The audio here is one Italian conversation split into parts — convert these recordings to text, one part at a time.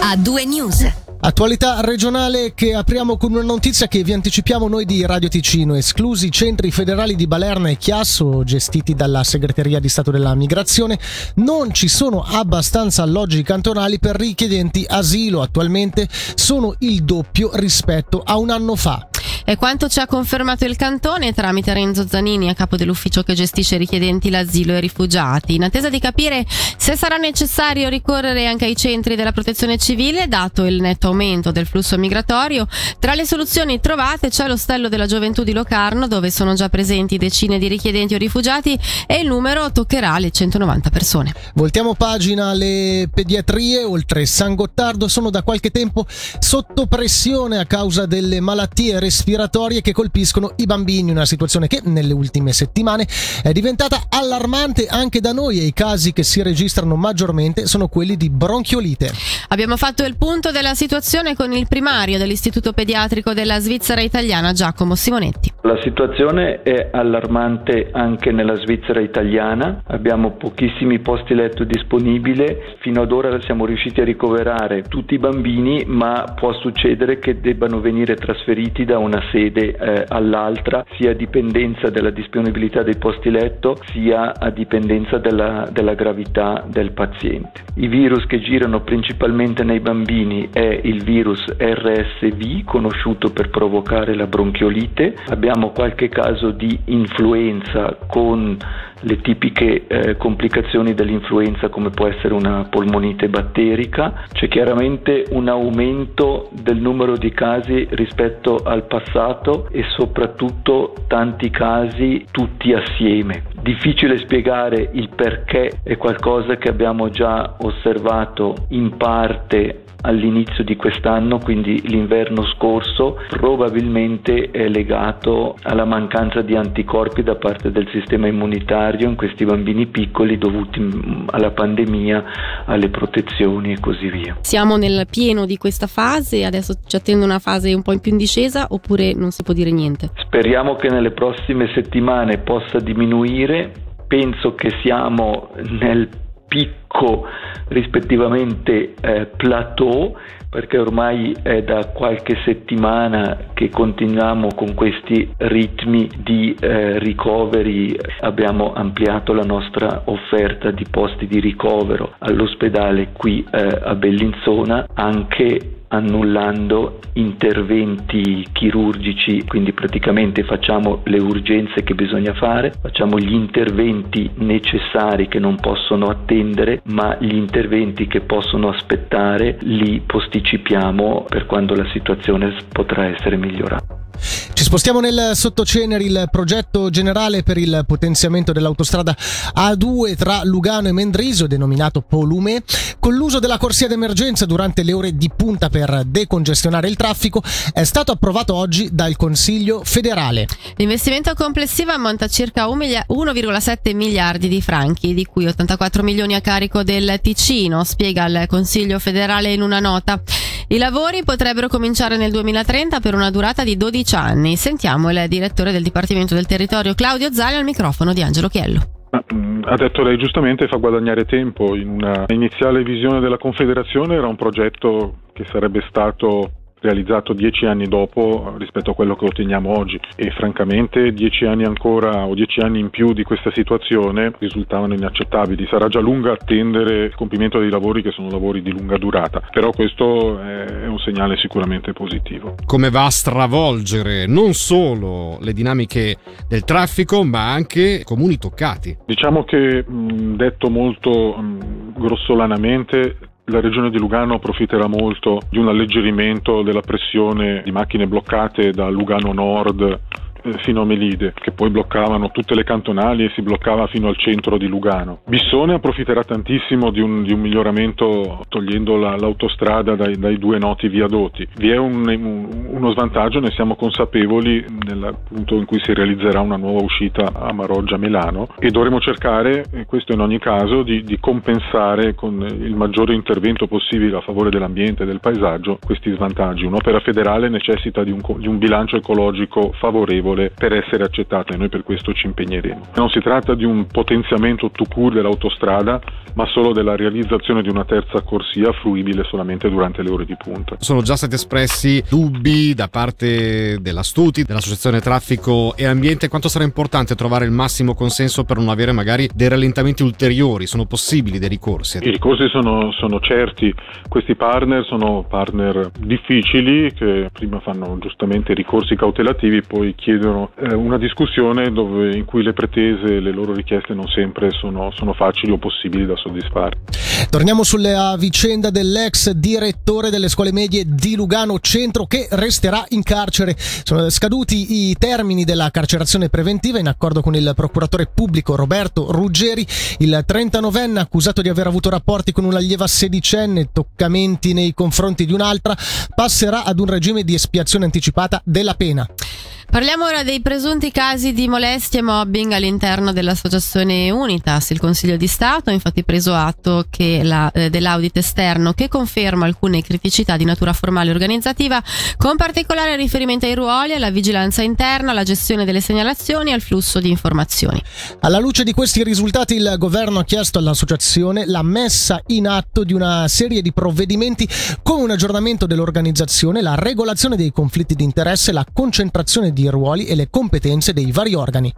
A due news. Attualità regionale che apriamo con una notizia che vi anticipiamo noi di Radio Ticino, esclusi i centri federali di Balerna e Chiasso gestiti dalla Segreteria di Stato della Migrazione, non ci sono abbastanza alloggi cantonali per richiedenti asilo, attualmente sono il doppio rispetto a un anno fa. È quanto ci ha confermato il cantone tramite Renzo Zanini, a capo dell'ufficio che gestisce richiedenti l'asilo e rifugiati, in attesa di capire se sarà necessario ricorrere anche ai centri della protezione civile, dato il netto aumento del flusso migratorio. Tra le soluzioni trovate c'è l'ostello della gioventù di Locarno, dove sono già presenti decine di richiedenti o rifugiati e il numero toccherà le 190 persone. Voltiamo pagina, le pediatrie, oltre San Gottardo, sono da qualche tempo sotto pressione a causa delle malattie respiratorie respiratorie che colpiscono i bambini, una situazione che nelle ultime settimane è diventata allarmante anche da noi e i casi che si registrano maggiormente sono quelli di bronchiolite. Abbiamo fatto il punto della situazione con il primario dell'Istituto Pediatrico della Svizzera Italiana Giacomo Simonetti. La situazione è allarmante anche nella Svizzera italiana, abbiamo pochissimi posti letto disponibili, fino ad ora siamo riusciti a ricoverare tutti i bambini, ma può succedere che debbano venire trasferiti da una sede eh, all'altra, sia a dipendenza della disponibilità dei posti letto, sia a dipendenza della, della gravità del paziente. I virus che girano principalmente nei bambini è il virus RSV, conosciuto per provocare la bronchiolite. Abbiamo qualche caso di influenza con le tipiche eh, complicazioni dell'influenza come può essere una polmonite batterica, c'è chiaramente un aumento del numero di casi rispetto al passato e soprattutto tanti casi tutti assieme. Difficile spiegare il perché, è qualcosa che abbiamo già osservato in parte all'inizio di quest'anno, quindi l'inverno scorso, probabilmente è legato alla mancanza di anticorpi da parte del sistema immunitario in questi bambini piccoli dovuti mm, alla pandemia, alle protezioni e così via. Siamo nel pieno di questa fase, adesso ci attende una fase un po' più in discesa oppure non si può dire niente? Speriamo che nelle prossime settimane possa diminuire, penso che siamo nel picco rispettivamente eh, plateau perché ormai è da qualche settimana che continuiamo con questi ritmi di eh, ricoveri, abbiamo ampliato la nostra offerta di posti di ricovero all'ospedale qui eh, a Bellinzona anche annullando interventi chirurgici, quindi praticamente facciamo le urgenze che bisogna fare, facciamo gli interventi necessari che non possono attendere, ma gli interventi che possono aspettare li posticipiamo per quando la situazione potrà essere migliorata. Ci spostiamo nel sottoceneri, il progetto generale per il potenziamento dell'autostrada A2 tra Lugano e Mendrisio, denominato Polume, con l'uso della corsia d'emergenza durante le ore di punta per decongestionare il traffico, è stato approvato oggi dal Consiglio federale. L'investimento complessivo ammonta a circa 1,7 miliardi di franchi, di cui 84 milioni a carico del Ticino, spiega il Consiglio federale in una nota. I lavori potrebbero cominciare nel 2030 per una durata di 12 anni. Sentiamo il direttore del Dipartimento del Territorio Claudio Zali al microfono di Angelo Chiello. Mm, ha detto lei giustamente, fa guadagnare tempo. In una iniziale visione della Confederazione era un progetto che sarebbe stato realizzato dieci anni dopo rispetto a quello che otteniamo oggi e francamente dieci anni ancora o dieci anni in più di questa situazione risultavano inaccettabili. Sarà già lunga attendere il compimento dei lavori che sono lavori di lunga durata, però questo è un segnale sicuramente positivo. Come va a stravolgere non solo le dinamiche del traffico ma anche i comuni toccati? Diciamo che detto molto grossolanamente la regione di Lugano approfitterà molto di un alleggerimento della pressione di macchine bloccate da Lugano Nord fino a Melide, che poi bloccavano tutte le cantonali e si bloccava fino al centro di Lugano. Bissone approfitterà tantissimo di un, di un miglioramento togliendo la, l'autostrada dai, dai, due noti viadotti. Vi è un, un, uno svantaggio, ne siamo consapevoli nel punto in cui si realizzerà una nuova uscita a Maroggia-Milano e dovremo cercare, questo in ogni caso, di, di compensare con il maggiore intervento possibile a favore dell'ambiente e del paesaggio questi svantaggi. Un'opera federale necessita di un, di un bilancio ecologico favorevole favorevole per essere accettata e noi per questo ci impegneremo. Non si tratta di un potenziamento to cure dell'autostrada, ma solo della realizzazione di una terza corsia fruibile solamente durante le ore di punta. Sono già stati espressi dubbi da parte della Stuti, dell'Associazione Traffico e Ambiente. Quanto sarà importante trovare il massimo consenso per non avere magari dei rallentamenti ulteriori? Sono possibili dei ricorsi? I ricorsi sono, sono certi. Questi partner sono partner difficili che prima fanno giustamente ricorsi cautelativi, poi chiedono eh, una discussione dove, in cui le pretese e le loro richieste non sempre sono, sono facili o possibili da soddisfare. Torniamo sulla vicenda dell'ex direttore delle scuole medie di Lugano Centro che resterà in carcere. Sono scaduti i termini della carcerazione preventiva in accordo con il procuratore pubblico Roberto Ruggeri. Il 39enne accusato di aver avuto rapporti con un'allieva sedicenne, toccamenti nei confronti di un'altra, passerà ad un regime di espiazione anticipata della pena. Parliamo ora dei presunti casi di molestie e mobbing all'interno dell'associazione Unitas. Il Consiglio di Stato ha infatti preso atto la, eh, dell'audit esterno che conferma alcune criticità di natura formale e organizzativa, con particolare riferimento ai ruoli, alla vigilanza interna, alla gestione delle segnalazioni e al flusso di informazioni. Alla luce di questi risultati il governo ha chiesto all'associazione la messa in atto di una serie di provvedimenti come un aggiornamento dell'organizzazione, la regolazione dei conflitti di interesse, la concentrazione di i ruoli e le competenze dei vari organi.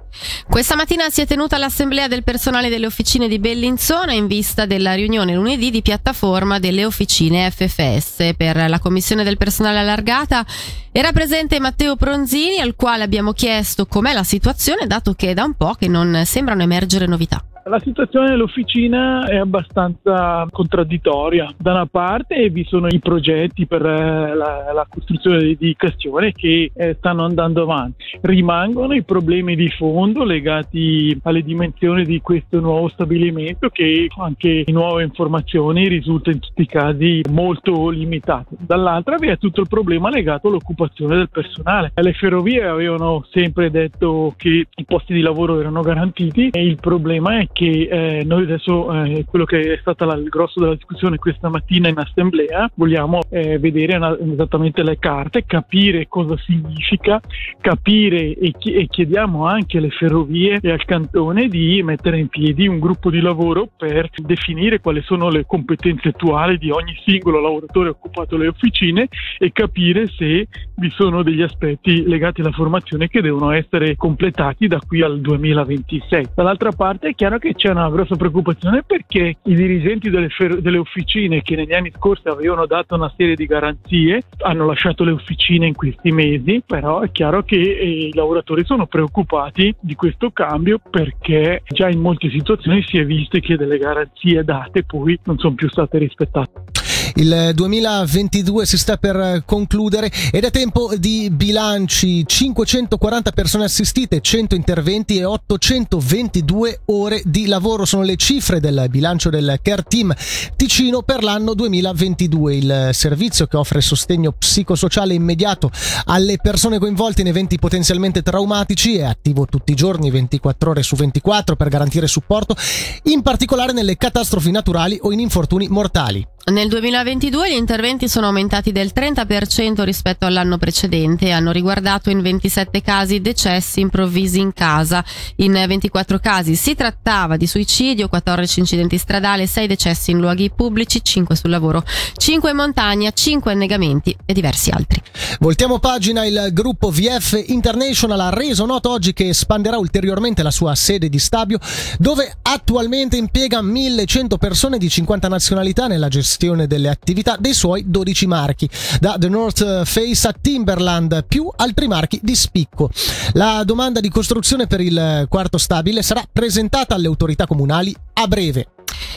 Questa mattina si è tenuta l'assemblea del personale delle officine di Bellinzona in vista della riunione lunedì di piattaforma delle officine FFS. Per la commissione del personale allargata era presente Matteo Pronzini al quale abbiamo chiesto com'è la situazione dato che è da un po' che non sembrano emergere novità. La situazione dell'officina è abbastanza contraddittoria. Da una parte vi sono i progetti per eh, la, la costruzione di edificazione che eh, stanno andando avanti. Rimangono i problemi di fondo legati alle dimensioni di questo nuovo stabilimento che anche in nuove informazioni risulta in tutti i casi molto limitato. Dall'altra vi è tutto il problema legato all'occupazione del personale. Le ferrovie avevano sempre detto che i posti di lavoro erano garantiti e il problema è che eh, noi adesso, eh, quello che è stato il grosso della discussione questa mattina in assemblea, vogliamo eh, vedere una, esattamente le carte, capire cosa significa, capire e, chi- e, chiediamo anche alle ferrovie e al cantone di mettere in piedi un gruppo di lavoro per definire quali sono le competenze attuali di ogni singolo lavoratore occupato alle officine e capire se vi sono degli aspetti legati alla formazione che devono essere completati da qui al 2026. Dall'altra parte è chiaro che che c'è una grossa preoccupazione perché i dirigenti delle, fer- delle, officine che negli anni scorsi avevano dato una serie di garanzie hanno lasciato le officine in questi mesi, però è chiaro che eh, i lavoratori sono preoccupati di questo cambio perché già in molte situazioni si è visto che delle garanzie date poi non sono più state rispettate. Il 2022 si sta per concludere ed è tempo di bilanci. 540 persone assistite, 100 interventi e 822 ore di lavoro sono le cifre del bilancio del Care Team Ticino per l'anno 2022. Il servizio che offre sostegno psicosociale immediato alle persone coinvolte in eventi potenzialmente traumatici è attivo tutti i giorni 24 ore su 24 per garantire supporto, in particolare nelle catastrofi naturali o in infortuni mortali. Nel 2022 gli interventi sono aumentati del 30% rispetto all'anno precedente e hanno riguardato in 27 casi decessi improvvisi in casa. In 24 casi si trattava di suicidio, 14 incidenti stradali, 6 decessi in luoghi pubblici, 5 sul lavoro, 5 in montagna, 5 annegamenti e diversi altri. Voltiamo pagina, il gruppo VF International ha reso noto oggi che espanderà ulteriormente la sua sede di Stabio, dove attualmente impiega 1100 persone di 50 nazionalità nella gestione gestione delle attività dei suoi 12 marchi, da The North Face a Timberland, più altri marchi di spicco. La domanda di costruzione per il quarto stabile sarà presentata alle autorità comunali a breve.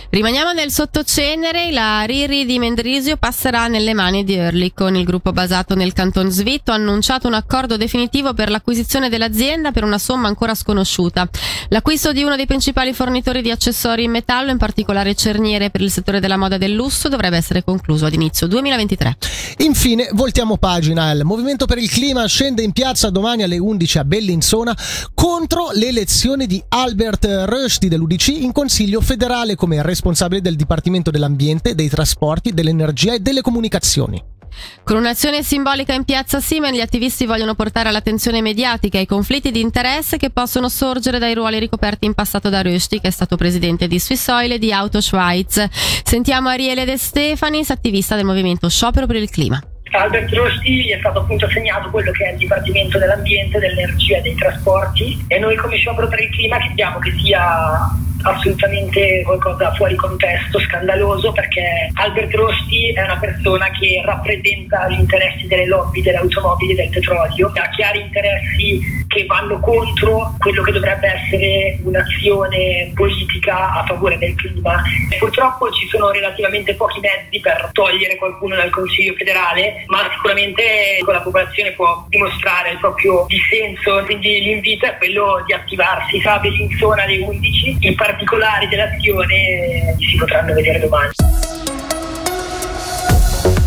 Rimaniamo nel sottocenere, la Riri di Mendrisio passerà nelle mani di Ehrlich il gruppo basato nel canton Svitto ha annunciato un accordo definitivo per l'acquisizione dell'azienda per una somma ancora sconosciuta. L'acquisto di uno dei principali fornitori di accessori in metallo, in particolare cerniere per il settore della moda e del lusso, dovrebbe essere concluso ad inizio 2023. Infine, voltiamo pagina. Il Movimento per il Clima scende in piazza domani alle 11 a Bellinzona contro le elezioni di Albert Rösti dell'UDC in Consiglio federale come responsabile del Dipartimento dell'Ambiente, dei Trasporti, dell'Energia e delle Comunicazioni. Con un'azione simbolica in piazza Simen, gli attivisti vogliono portare all'attenzione mediatica i conflitti di interesse che possono sorgere dai ruoli ricoperti in passato da Rushdie, che è stato presidente di Swiss Oil e di Auto Schweiz. Sentiamo Ariele De Stefanis, attivista del movimento Sciopero per il Clima. Albert Rosti è stato appunto assegnato quello che è il Dipartimento dell'Ambiente, dell'Energia e dei Trasporti e noi come Sciopero per il Clima crediamo che sia assolutamente qualcosa fuori contesto, scandaloso, perché Albert Rosti è una persona che rappresenta gli interessi delle lobby delle automobili e del petrolio, ha chiari interessi che vanno contro quello che dovrebbe essere un'azione politica a favore del clima. Purtroppo ci sono relativamente pochi mezzi per togliere qualcuno dal Consiglio federale, ma sicuramente la popolazione può dimostrare il proprio dissenso, quindi l'invito è quello di attivarsi. Sa Bellinzona alle 11, i particolari dell'azione si potranno vedere domani.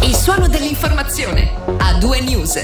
Il suono dell'informazione a due news.